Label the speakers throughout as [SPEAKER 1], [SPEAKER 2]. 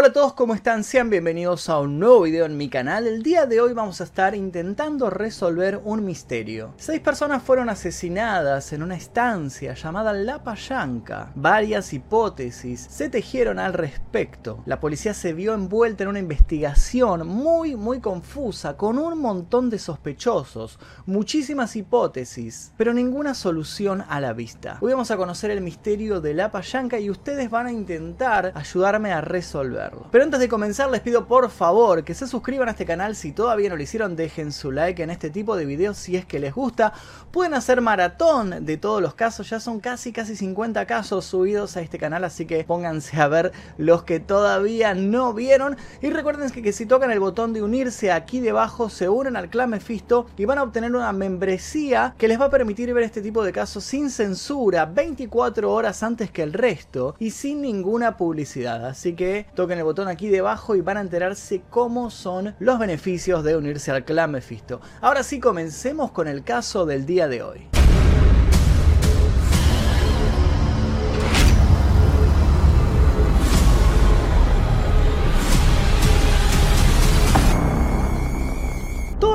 [SPEAKER 1] Hola a todos, ¿cómo están? Sean bienvenidos a un nuevo video en mi canal. El día de hoy vamos a estar intentando resolver un misterio. Seis personas fueron asesinadas en una estancia llamada La Payanca. Varias hipótesis se tejieron al respecto. La policía se vio envuelta en una investigación muy, muy confusa, con un montón de sospechosos, muchísimas hipótesis, pero ninguna solución a la vista. Hoy vamos a conocer el misterio de La Payanca y ustedes van a intentar ayudarme a resolver pero antes de comenzar les pido por favor que se suscriban a este canal si todavía no lo hicieron, dejen su like en este tipo de videos si es que les gusta. Pueden hacer maratón de todos los casos, ya son casi casi 50 casos subidos a este canal, así que pónganse a ver los que todavía no vieron. Y recuerden que, que si tocan el botón de unirse aquí debajo se unen al clan Mephisto y van a obtener una membresía que les va a permitir ver este tipo de casos sin censura, 24 horas antes que el resto y sin ninguna publicidad. Así que toquen en el botón aquí debajo y van a enterarse cómo son los beneficios de unirse al clan Mephisto. Ahora sí, comencemos con el caso del día de hoy.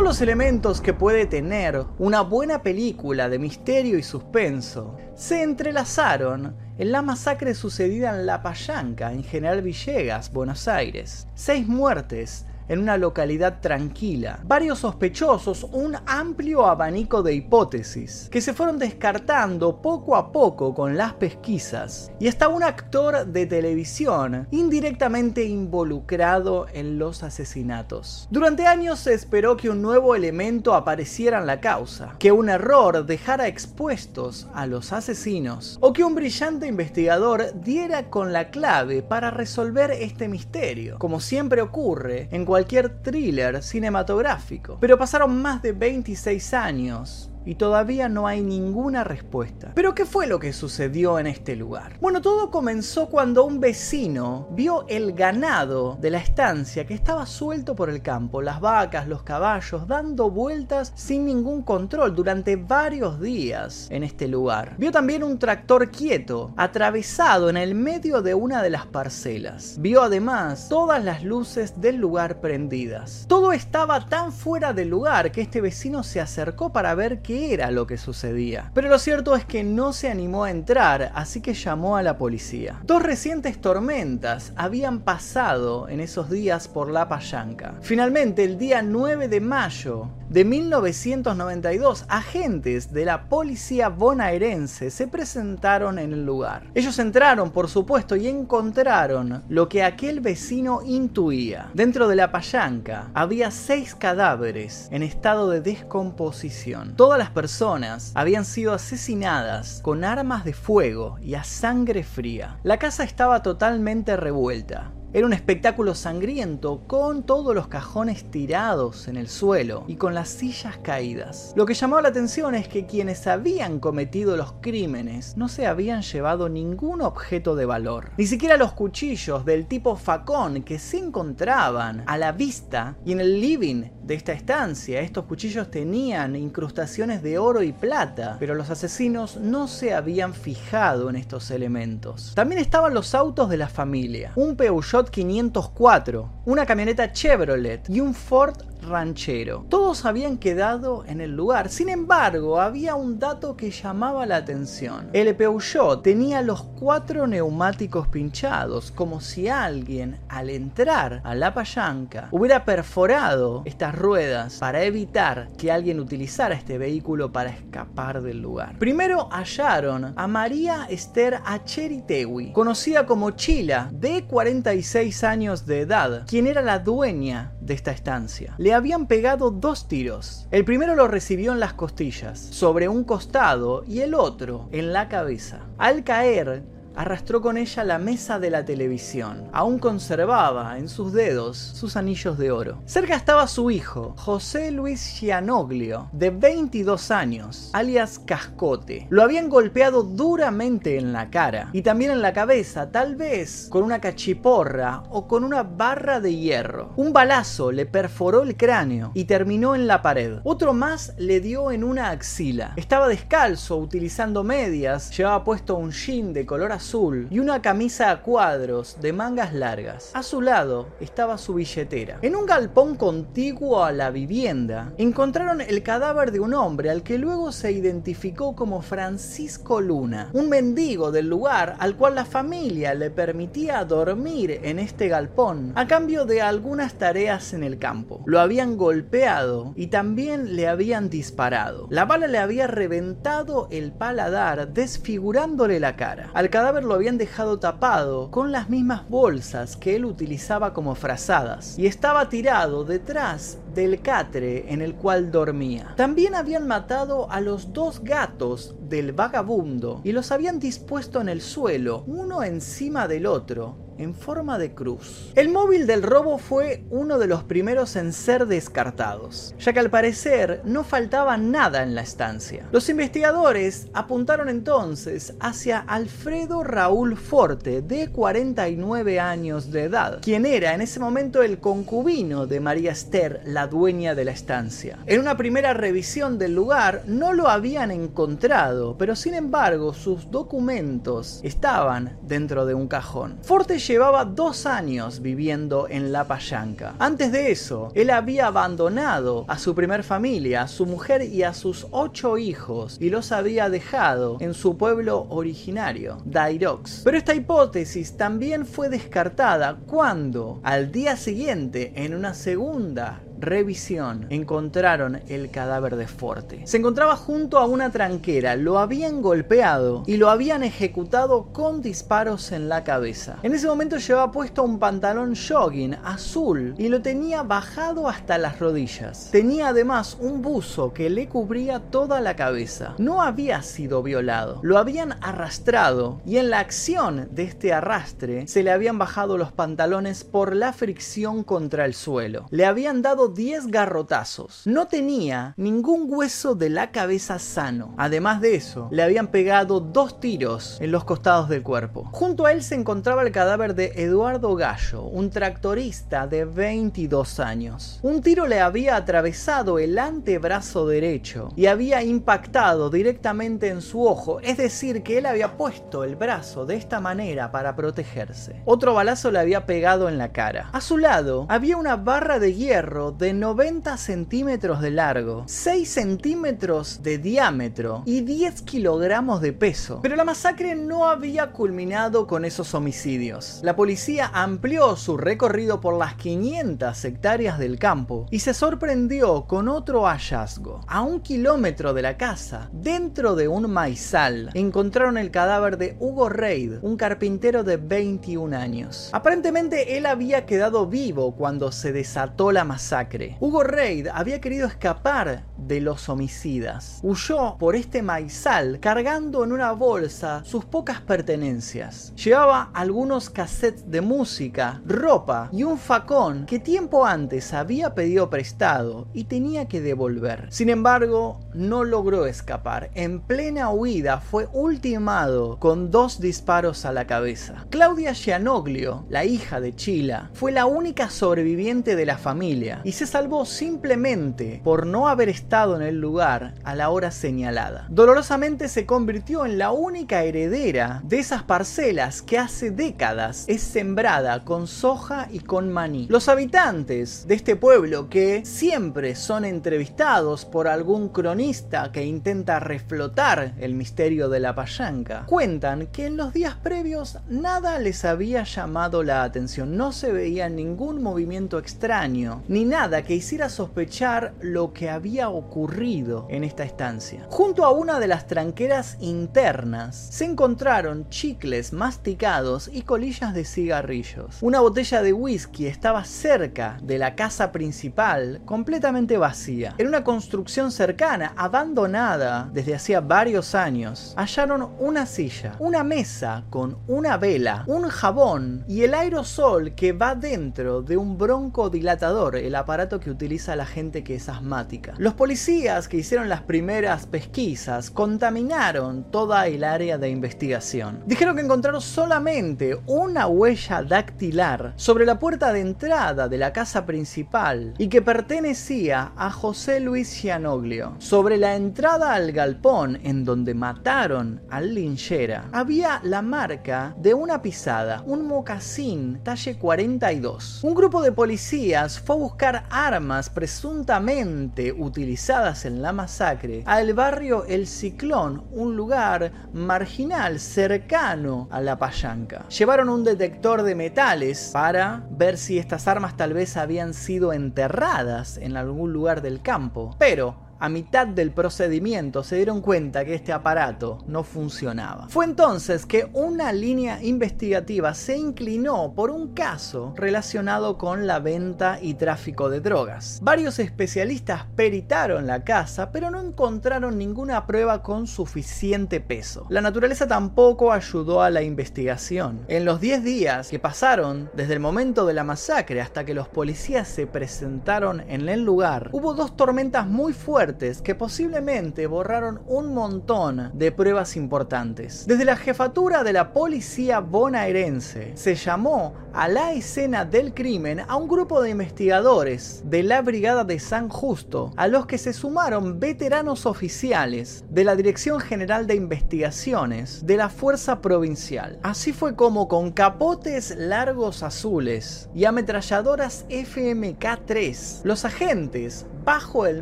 [SPEAKER 1] Los elementos que puede tener una buena película de misterio y suspenso se entrelazaron en la masacre sucedida en La Payanca, en General Villegas, Buenos Aires. Seis muertes en una localidad tranquila. Varios sospechosos, un amplio abanico de hipótesis que se fueron descartando poco a poco con las pesquisas. Y hasta un actor de televisión indirectamente involucrado en los asesinatos. Durante años se esperó que un nuevo elemento apareciera en la causa, que un error dejara expuestos a los asesinos o que un brillante investigador diera con la clave para resolver este misterio. Como siempre ocurre en cualquier thriller cinematográfico. Pero pasaron más de 26 años y todavía no hay ninguna respuesta. Pero ¿qué fue lo que sucedió en este lugar? Bueno, todo comenzó cuando un vecino vio el ganado de la estancia que estaba suelto por el campo, las vacas, los caballos, dando vueltas sin ningún control durante varios días en este lugar. Vio también un tractor quieto, atravesado en el medio de una de las parcelas. Vio además todas las luces del lugar prendidas. Todo estaba tan fuera del lugar que este vecino se acercó para ver qué era lo que sucedía. Pero lo cierto es que no se animó a entrar, así que llamó a la policía. Dos recientes tormentas habían pasado en esos días por La Payanca. Finalmente, el día 9 de mayo de 1992, agentes de la policía bonaerense se presentaron en el lugar. Ellos entraron, por supuesto, y encontraron lo que aquel vecino intuía. Dentro de la payanca había seis cadáveres en estado de descomposición. Todas las personas habían sido asesinadas con armas de fuego y a sangre fría. La casa estaba totalmente revuelta. Era un espectáculo sangriento con todos los cajones tirados en el suelo y con las sillas caídas. Lo que llamó la atención es que quienes habían cometido los crímenes no se habían llevado ningún objeto de valor. Ni siquiera los cuchillos del tipo facón que se encontraban a la vista y en el living de esta estancia. Estos cuchillos tenían incrustaciones de oro y plata, pero los asesinos no se habían fijado en estos elementos. También estaban los autos de la familia. Un Peugeot 504, una camioneta Chevrolet y un Ford ranchero. Todos habían quedado en el lugar. Sin embargo, había un dato que llamaba la atención. El Peugeot tenía los cuatro neumáticos pinchados, como si alguien al entrar a la payanca hubiera perforado estas ruedas para evitar que alguien utilizara este vehículo para escapar del lugar. Primero hallaron a María Esther Acheritewi, conocida como Chila, de 46 años de edad, quien era la dueña de esta estancia. Le habían pegado dos tiros. El primero lo recibió en las costillas, sobre un costado, y el otro en la cabeza. Al caer, arrastró con ella la mesa de la televisión. Aún conservaba en sus dedos sus anillos de oro. Cerca estaba su hijo, José Luis Gianoglio, de 22 años, alias Cascote. Lo habían golpeado duramente en la cara y también en la cabeza, tal vez con una cachiporra o con una barra de hierro. Un balazo le perforó el cráneo y terminó en la pared. Otro más le dio en una axila. Estaba descalzo, utilizando medias, llevaba puesto un jean de color azul azul y una camisa a cuadros de mangas largas. A su lado estaba su billetera. En un galpón contiguo a la vivienda encontraron el cadáver de un hombre al que luego se identificó como Francisco Luna, un mendigo del lugar al cual la familia le permitía dormir en este galpón a cambio de algunas tareas en el campo. Lo habían golpeado y también le habían disparado. La bala le había reventado el paladar, desfigurándole la cara. Al cadáver lo habían dejado tapado con las mismas bolsas que él utilizaba como frazadas y estaba tirado detrás del catre en el cual dormía. También habían matado a los dos gatos del vagabundo y los habían dispuesto en el suelo, uno encima del otro, en forma de cruz. El móvil del robo fue uno de los primeros en ser descartados, ya que al parecer no faltaba nada en la estancia. Los investigadores apuntaron entonces hacia Alfredo Raúl Forte, de 49 años de edad, quien era en ese momento el concubino de María Esther, la dueña de la estancia. En una primera revisión del lugar no lo habían encontrado, pero sin embargo sus documentos estaban dentro de un cajón. Forte llevaba dos años viviendo en La Payanca. Antes de eso, él había abandonado a su primer familia, a su mujer y a sus ocho hijos y los había dejado en su pueblo originario, Dairox. Pero esta hipótesis también fue descartada cuando, al día siguiente, en una segunda revisión encontraron el cadáver de Forte. Se encontraba junto a una tranquera, lo habían golpeado y lo habían ejecutado con disparos en la cabeza. En ese momento llevaba puesto un pantalón jogging azul y lo tenía bajado hasta las rodillas. Tenía además un buzo que le cubría toda la cabeza. No había sido violado, lo habían arrastrado y en la acción de este arrastre se le habían bajado los pantalones por la fricción contra el suelo. Le habían dado 10 garrotazos. No tenía ningún hueso de la cabeza sano. Además de eso, le habían pegado dos tiros en los costados del cuerpo. Junto a él se encontraba el cadáver de Eduardo Gallo, un tractorista de 22 años. Un tiro le había atravesado el antebrazo derecho y había impactado directamente en su ojo, es decir, que él había puesto el brazo de esta manera para protegerse. Otro balazo le había pegado en la cara. A su lado había una barra de hierro de 90 centímetros de largo, 6 centímetros de diámetro y 10 kilogramos de peso. Pero la masacre no había culminado con esos homicidios. La policía amplió su recorrido por las 500 hectáreas del campo y se sorprendió con otro hallazgo. A un kilómetro de la casa, dentro de un maizal, encontraron el cadáver de Hugo Reid, un carpintero de 21 años. Aparentemente él había quedado vivo cuando se desató la masacre Hugo Reid había querido escapar de los homicidas. Huyó por este maizal cargando en una bolsa sus pocas pertenencias. Llevaba algunos cassettes de música, ropa y un facón que tiempo antes había pedido prestado y tenía que devolver. Sin embargo, no logró escapar. En plena huida fue ultimado con dos disparos a la cabeza. Claudia Gianoglio, la hija de Chila, fue la única sobreviviente de la familia y se salvó simplemente por no haber estado en el lugar a la hora señalada. Dolorosamente se convirtió en la única heredera de esas parcelas que hace décadas es sembrada con soja y con maní. Los habitantes de este pueblo que siempre son entrevistados por algún cronista que intenta reflotar el misterio de la payanca, cuentan que en los días previos nada les había llamado la atención, no se veía ningún movimiento extraño, ni que hiciera sospechar lo que había ocurrido en esta estancia. Junto a una de las tranqueras internas se encontraron chicles masticados y colillas de cigarrillos. Una botella de whisky estaba cerca de la casa principal, completamente vacía. En una construcción cercana, abandonada desde hacía varios años, hallaron una silla, una mesa con una vela, un jabón y el aerosol que va dentro de un broncodilatador, el aparato que utiliza la gente que es asmática. Los policías que hicieron las primeras pesquisas contaminaron toda el área de investigación. Dijeron que encontraron solamente una huella dactilar sobre la puerta de entrada de la casa principal y que pertenecía a José Luis Gianoglio. Sobre la entrada al galpón en donde mataron al linchera había la marca de una pisada, un mocasín talle 42. Un grupo de policías fue a buscar armas presuntamente utilizadas en la masacre al barrio El Ciclón, un lugar marginal cercano a la Payanca. Llevaron un detector de metales para ver si estas armas tal vez habían sido enterradas en algún lugar del campo, pero a mitad del procedimiento se dieron cuenta que este aparato no funcionaba. Fue entonces que una línea investigativa se inclinó por un caso relacionado con la venta y tráfico de drogas. Varios especialistas peritaron la casa, pero no encontraron ninguna prueba con suficiente peso. La naturaleza tampoco ayudó a la investigación. En los 10 días que pasaron desde el momento de la masacre hasta que los policías se presentaron en el lugar, hubo dos tormentas muy fuertes que posiblemente borraron un montón de pruebas importantes. Desde la jefatura de la policía bonaerense se llamó a la escena del crimen a un grupo de investigadores de la Brigada de San Justo, a los que se sumaron veteranos oficiales de la Dirección General de Investigaciones de la Fuerza Provincial. Así fue como con capotes largos azules y ametralladoras FMK-3, los agentes bajo el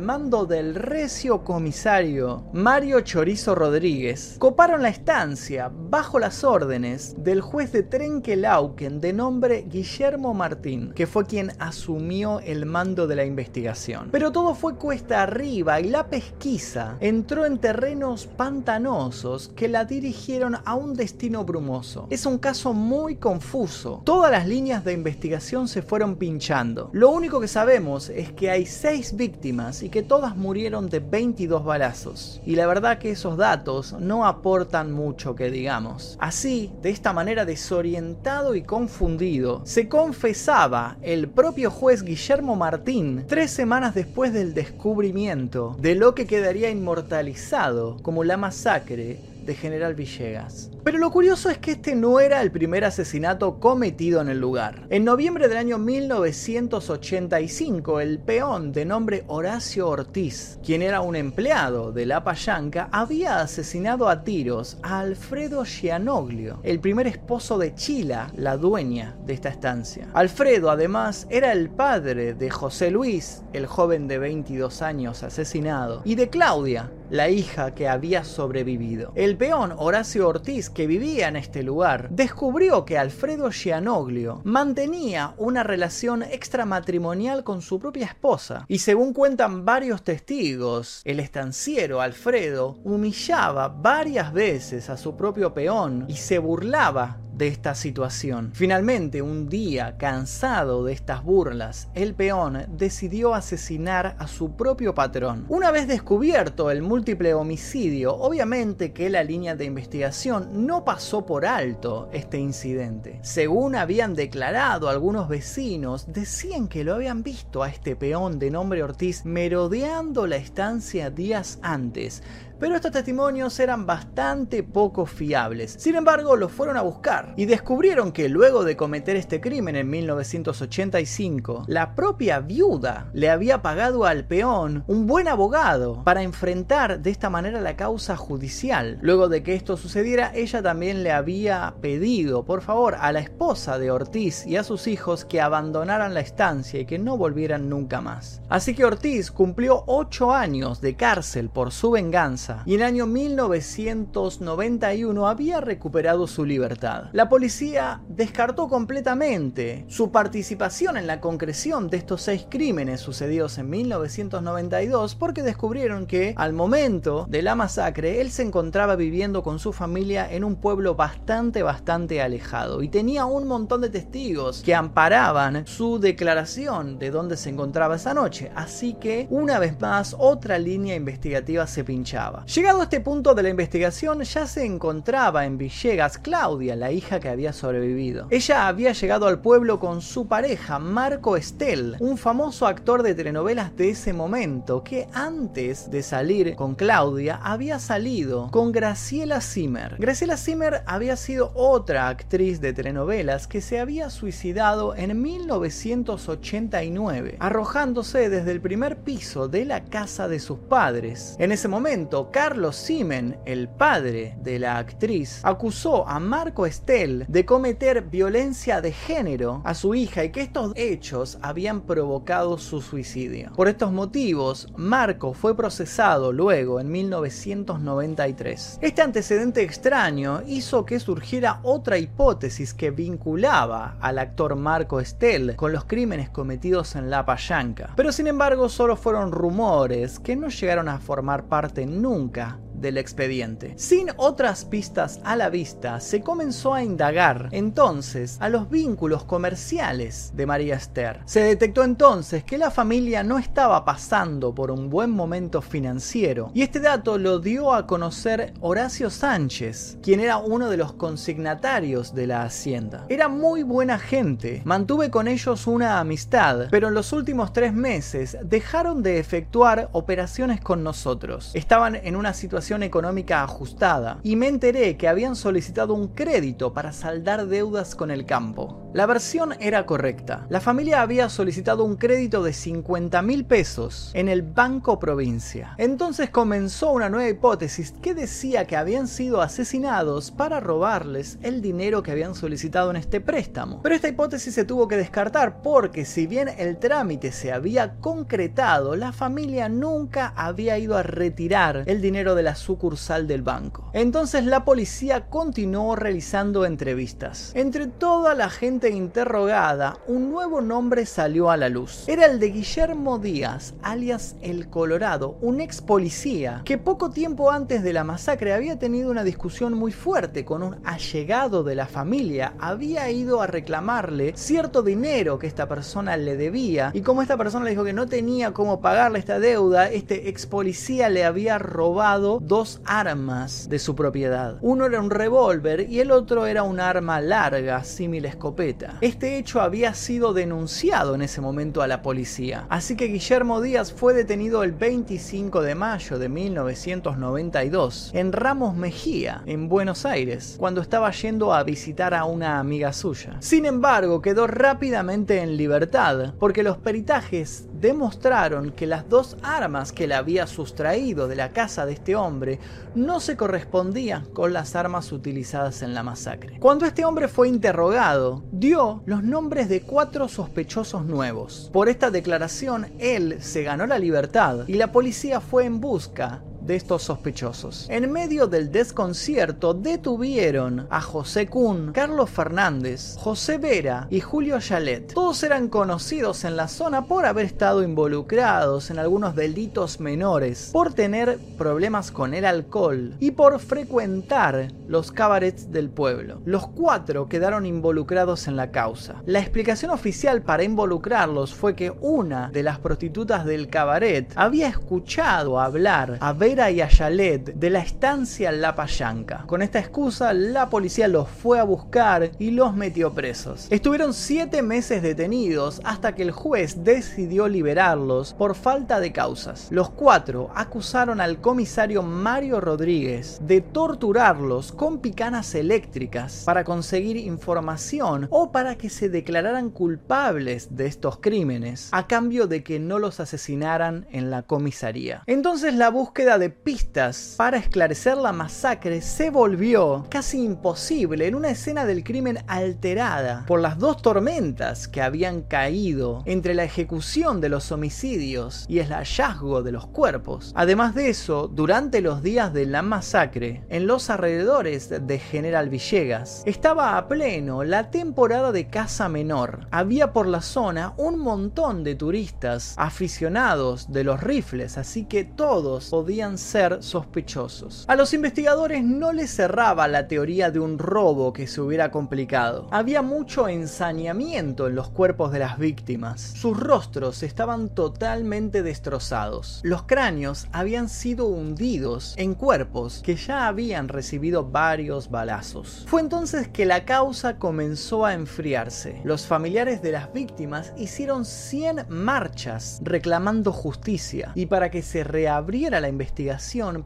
[SPEAKER 1] mando del recio comisario Mario Chorizo Rodríguez, coparon la estancia bajo las órdenes del juez de Trenquelauquen de nombre Guillermo Martín, que fue quien asumió el mando de la investigación. Pero todo fue cuesta arriba y la pesquisa entró en terrenos pantanosos que la dirigieron a un destino brumoso. Es un caso muy confuso. Todas las líneas de investigación se fueron pinchando. Lo único que sabemos es que hay seis víctimas y que todas murieron de 22 balazos. Y la verdad que esos datos no aportan mucho que digamos. Así, de esta manera desorientado y confundido, se confesaba el propio juez Guillermo Martín tres semanas después del descubrimiento de lo que quedaría inmortalizado como la masacre de General Villegas. Pero lo curioso es que este no era el primer asesinato cometido en el lugar. En noviembre del año 1985, el peón de nombre Horacio Ortiz, quien era un empleado de La Payanca, había asesinado a tiros a Alfredo Gianoglio, el primer esposo de Chila, la dueña de esta estancia. Alfredo, además, era el padre de José Luis, el joven de 22 años asesinado, y de Claudia, la hija que había sobrevivido. El peón Horacio Ortiz, que vivía en este lugar, descubrió que Alfredo Gianoglio mantenía una relación extramatrimonial con su propia esposa. Y según cuentan varios testigos, el estanciero Alfredo humillaba varias veces a su propio peón y se burlaba de esta situación. Finalmente, un día, cansado de estas burlas, el peón decidió asesinar a su propio patrón. Una vez descubierto el múltiple homicidio, obviamente que la línea de investigación no pasó por alto este incidente. Según habían declarado algunos vecinos, decían que lo habían visto a este peón de nombre Ortiz merodeando la estancia días antes, pero estos testimonios eran bastante poco fiables. Sin embargo, los fueron a buscar y descubrieron que luego de cometer este crimen en 1985, la propia viuda le había pagado al peón un buen abogado para enfrentar de esta manera la causa judicial. Luego de que esto sucediera, ella también le había pedido, por favor, a la esposa de Ortiz y a sus hijos que abandonaran la estancia y que no volvieran nunca más. Así que Ortiz cumplió 8 años de cárcel por su venganza y en el año 1991 había recuperado su libertad. La policía descartó completamente su participación en la concreción de estos seis crímenes sucedidos en 1992 porque descubrieron que al momento de la masacre él se encontraba viviendo con su familia en un pueblo bastante bastante alejado y tenía un montón de testigos que amparaban su declaración de dónde se encontraba esa noche. Así que una vez más otra línea investigativa se pinchaba. Llegado a este punto de la investigación, ya se encontraba en Villegas Claudia, la hija que había sobrevivido. Ella había llegado al pueblo con su pareja, Marco Estel, un famoso actor de telenovelas de ese momento, que antes de salir con Claudia había salido con Graciela Zimmer. Graciela Zimmer había sido otra actriz de telenovelas que se había suicidado en 1989, arrojándose desde el primer piso de la casa de sus padres. En ese momento, Carlos Simen, el padre de la actriz, acusó a Marco Estel de cometer violencia de género a su hija y que estos hechos habían provocado su suicidio. Por estos motivos, Marco fue procesado luego en 1993. Este antecedente extraño hizo que surgiera otra hipótesis que vinculaba al actor Marco Estel con los crímenes cometidos en La Payanca. Pero sin embargo solo fueron rumores que no llegaron a formar parte nunca nunca del expediente. Sin otras pistas a la vista, se comenzó a indagar entonces a los vínculos comerciales de María Esther. Se detectó entonces que la familia no estaba pasando por un buen momento financiero y este dato lo dio a conocer Horacio Sánchez, quien era uno de los consignatarios de la hacienda. Era muy buena gente, mantuve con ellos una amistad, pero en los últimos tres meses dejaron de efectuar operaciones con nosotros. Estaban en una situación económica ajustada y me enteré que habían solicitado un crédito para saldar deudas con el campo. La versión era correcta. La familia había solicitado un crédito de 50 mil pesos en el Banco Provincia. Entonces comenzó una nueva hipótesis que decía que habían sido asesinados para robarles el dinero que habían solicitado en este préstamo. Pero esta hipótesis se tuvo que descartar porque si bien el trámite se había concretado, la familia nunca había ido a retirar el dinero de la sucursal del banco. Entonces la policía continuó realizando entrevistas. Entre toda la gente interrogada, un nuevo nombre salió a la luz. Era el de Guillermo Díaz, alias El Colorado, un ex policía que poco tiempo antes de la masacre había tenido una discusión muy fuerte con un allegado de la familia. Había ido a reclamarle cierto dinero que esta persona le debía y como esta persona le dijo que no tenía cómo pagarle esta deuda, este ex policía le había robado dos armas de su propiedad. Uno era un revólver y el otro era un arma larga, símil escopeta. Este hecho había sido denunciado en ese momento a la policía, así que Guillermo Díaz fue detenido el 25 de mayo de 1992 en Ramos Mejía, en Buenos Aires, cuando estaba yendo a visitar a una amiga suya. Sin embargo, quedó rápidamente en libertad, porque los peritajes demostraron que las dos armas que le había sustraído de la casa de este hombre no se correspondían con las armas utilizadas en la masacre. Cuando este hombre fue interrogado, dio los nombres de cuatro sospechosos nuevos. Por esta declaración, él se ganó la libertad y la policía fue en busca de estos sospechosos. En medio del desconcierto detuvieron a José Kuhn, Carlos Fernández, José Vera y Julio Yalet. Todos eran conocidos en la zona por haber estado involucrados en algunos delitos menores, por tener problemas con el alcohol y por frecuentar los cabarets del pueblo. Los cuatro quedaron involucrados en la causa. La explicación oficial para involucrarlos fue que una de las prostitutas del cabaret había escuchado hablar a Vera y a Yalet de la estancia La Payanca. Con esta excusa, la policía los fue a buscar y los metió presos. Estuvieron siete meses detenidos hasta que el juez decidió liberarlos por falta de causas. Los cuatro acusaron al comisario Mario Rodríguez de torturarlos con picanas eléctricas para conseguir información o para que se declararan culpables de estos crímenes a cambio de que no los asesinaran en la comisaría. Entonces la búsqueda de pistas para esclarecer la masacre se volvió casi imposible en una escena del crimen alterada por las dos tormentas que habían caído entre la ejecución de los homicidios y el hallazgo de los cuerpos. Además de eso, durante los días de la masacre, en los alrededores de General Villegas, estaba a pleno la temporada de caza menor. Había por la zona un montón de turistas aficionados de los rifles, así que todos podían ser sospechosos. A los investigadores no les cerraba la teoría de un robo que se hubiera complicado. Había mucho ensañamiento en los cuerpos de las víctimas. Sus rostros estaban totalmente destrozados. Los cráneos habían sido hundidos en cuerpos que ya habían recibido varios balazos. Fue entonces que la causa comenzó a enfriarse. Los familiares de las víctimas hicieron 100 marchas reclamando justicia y para que se reabriera la investigación,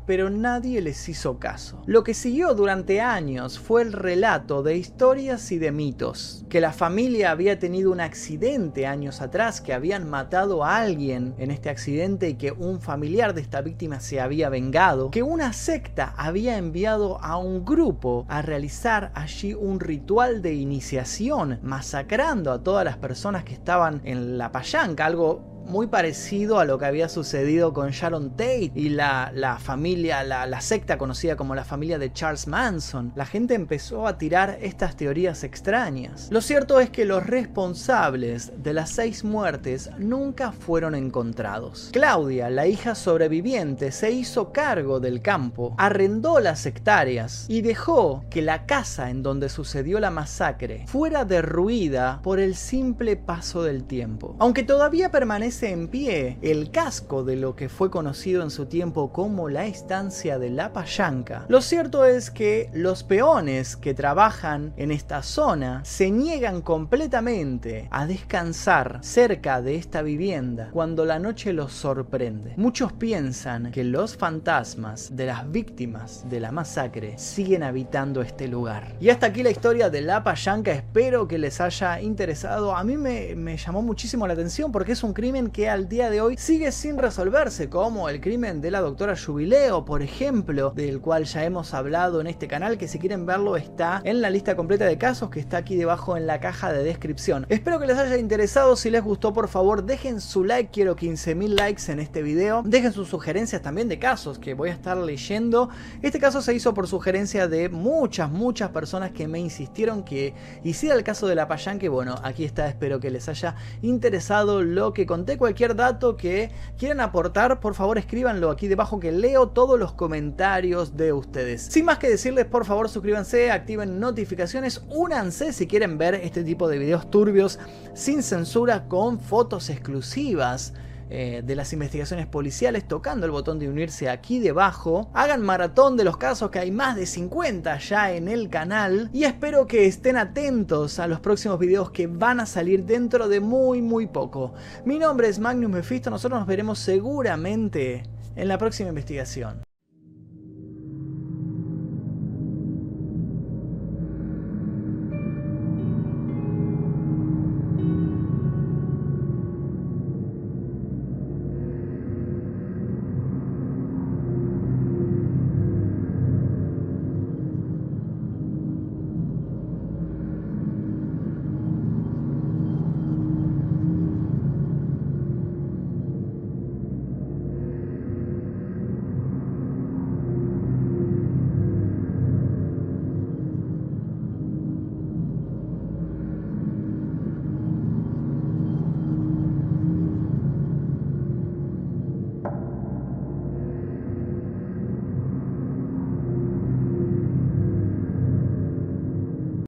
[SPEAKER 1] pero nadie les hizo caso. Lo que siguió durante años fue el relato de historias y de mitos, que la familia había tenido un accidente años atrás, que habían matado a alguien en este accidente y que un familiar de esta víctima se había vengado, que una secta había enviado a un grupo a realizar allí un ritual de iniciación, masacrando a todas las personas que estaban en la payanca, algo muy parecido a lo que había sucedido con Sharon Tate y la, la familia, la, la, secta conocida como la familia de Charles Manson. La gente empezó a tirar estas teorías extrañas. Lo cierto es que los responsables de las seis muertes nunca fueron encontrados. Claudia, la hija sobreviviente, se hizo cargo del campo, arrendó las hectáreas y dejó que la casa en donde sucedió la masacre fuera derruida por el simple paso del tiempo. Aunque todavía permanece en pie el casco de lo que fue conocido en su tiempo como la estancia de La Payanca. Lo cierto es que los peones que trabajan en esta zona se niegan completamente a descansar cerca de esta vivienda cuando la noche los sorprende. Muchos piensan que los fantasmas de las víctimas de la masacre siguen habitando este lugar. Y hasta aquí la historia de La Payanca, espero que les haya interesado. A mí me, me llamó muchísimo la atención porque es un crimen que al día de hoy sigue sin resolverse, como el crimen de la doctora Jubileo, por ejemplo, del cual ya hemos hablado en este canal, que si quieren verlo está en la lista completa de casos que está aquí debajo en la caja de descripción. Espero que les haya interesado, si les gustó por favor dejen su like, quiero 15.000 likes en este video, dejen sus sugerencias también de casos que voy a estar leyendo. Este caso se hizo por sugerencia de muchas, muchas personas que me insistieron que hiciera el caso de la Payán, que bueno, aquí está, espero que les haya interesado lo que conté cualquier dato que quieran aportar, por favor escríbanlo aquí debajo que leo todos los comentarios de ustedes. Sin más que decirles, por favor suscríbanse, activen notificaciones, únanse si quieren ver este tipo de videos turbios sin censura con fotos exclusivas eh, de las investigaciones policiales tocando el botón de unirse aquí debajo. Hagan maratón de los casos que hay más de 50 ya en el canal y espero que estén atentos a los próximos videos que van a salir dentro de muy muy poco. Mi nombre es Magnus Mephisto, nosotros nos veremos seguramente en la próxima investigación.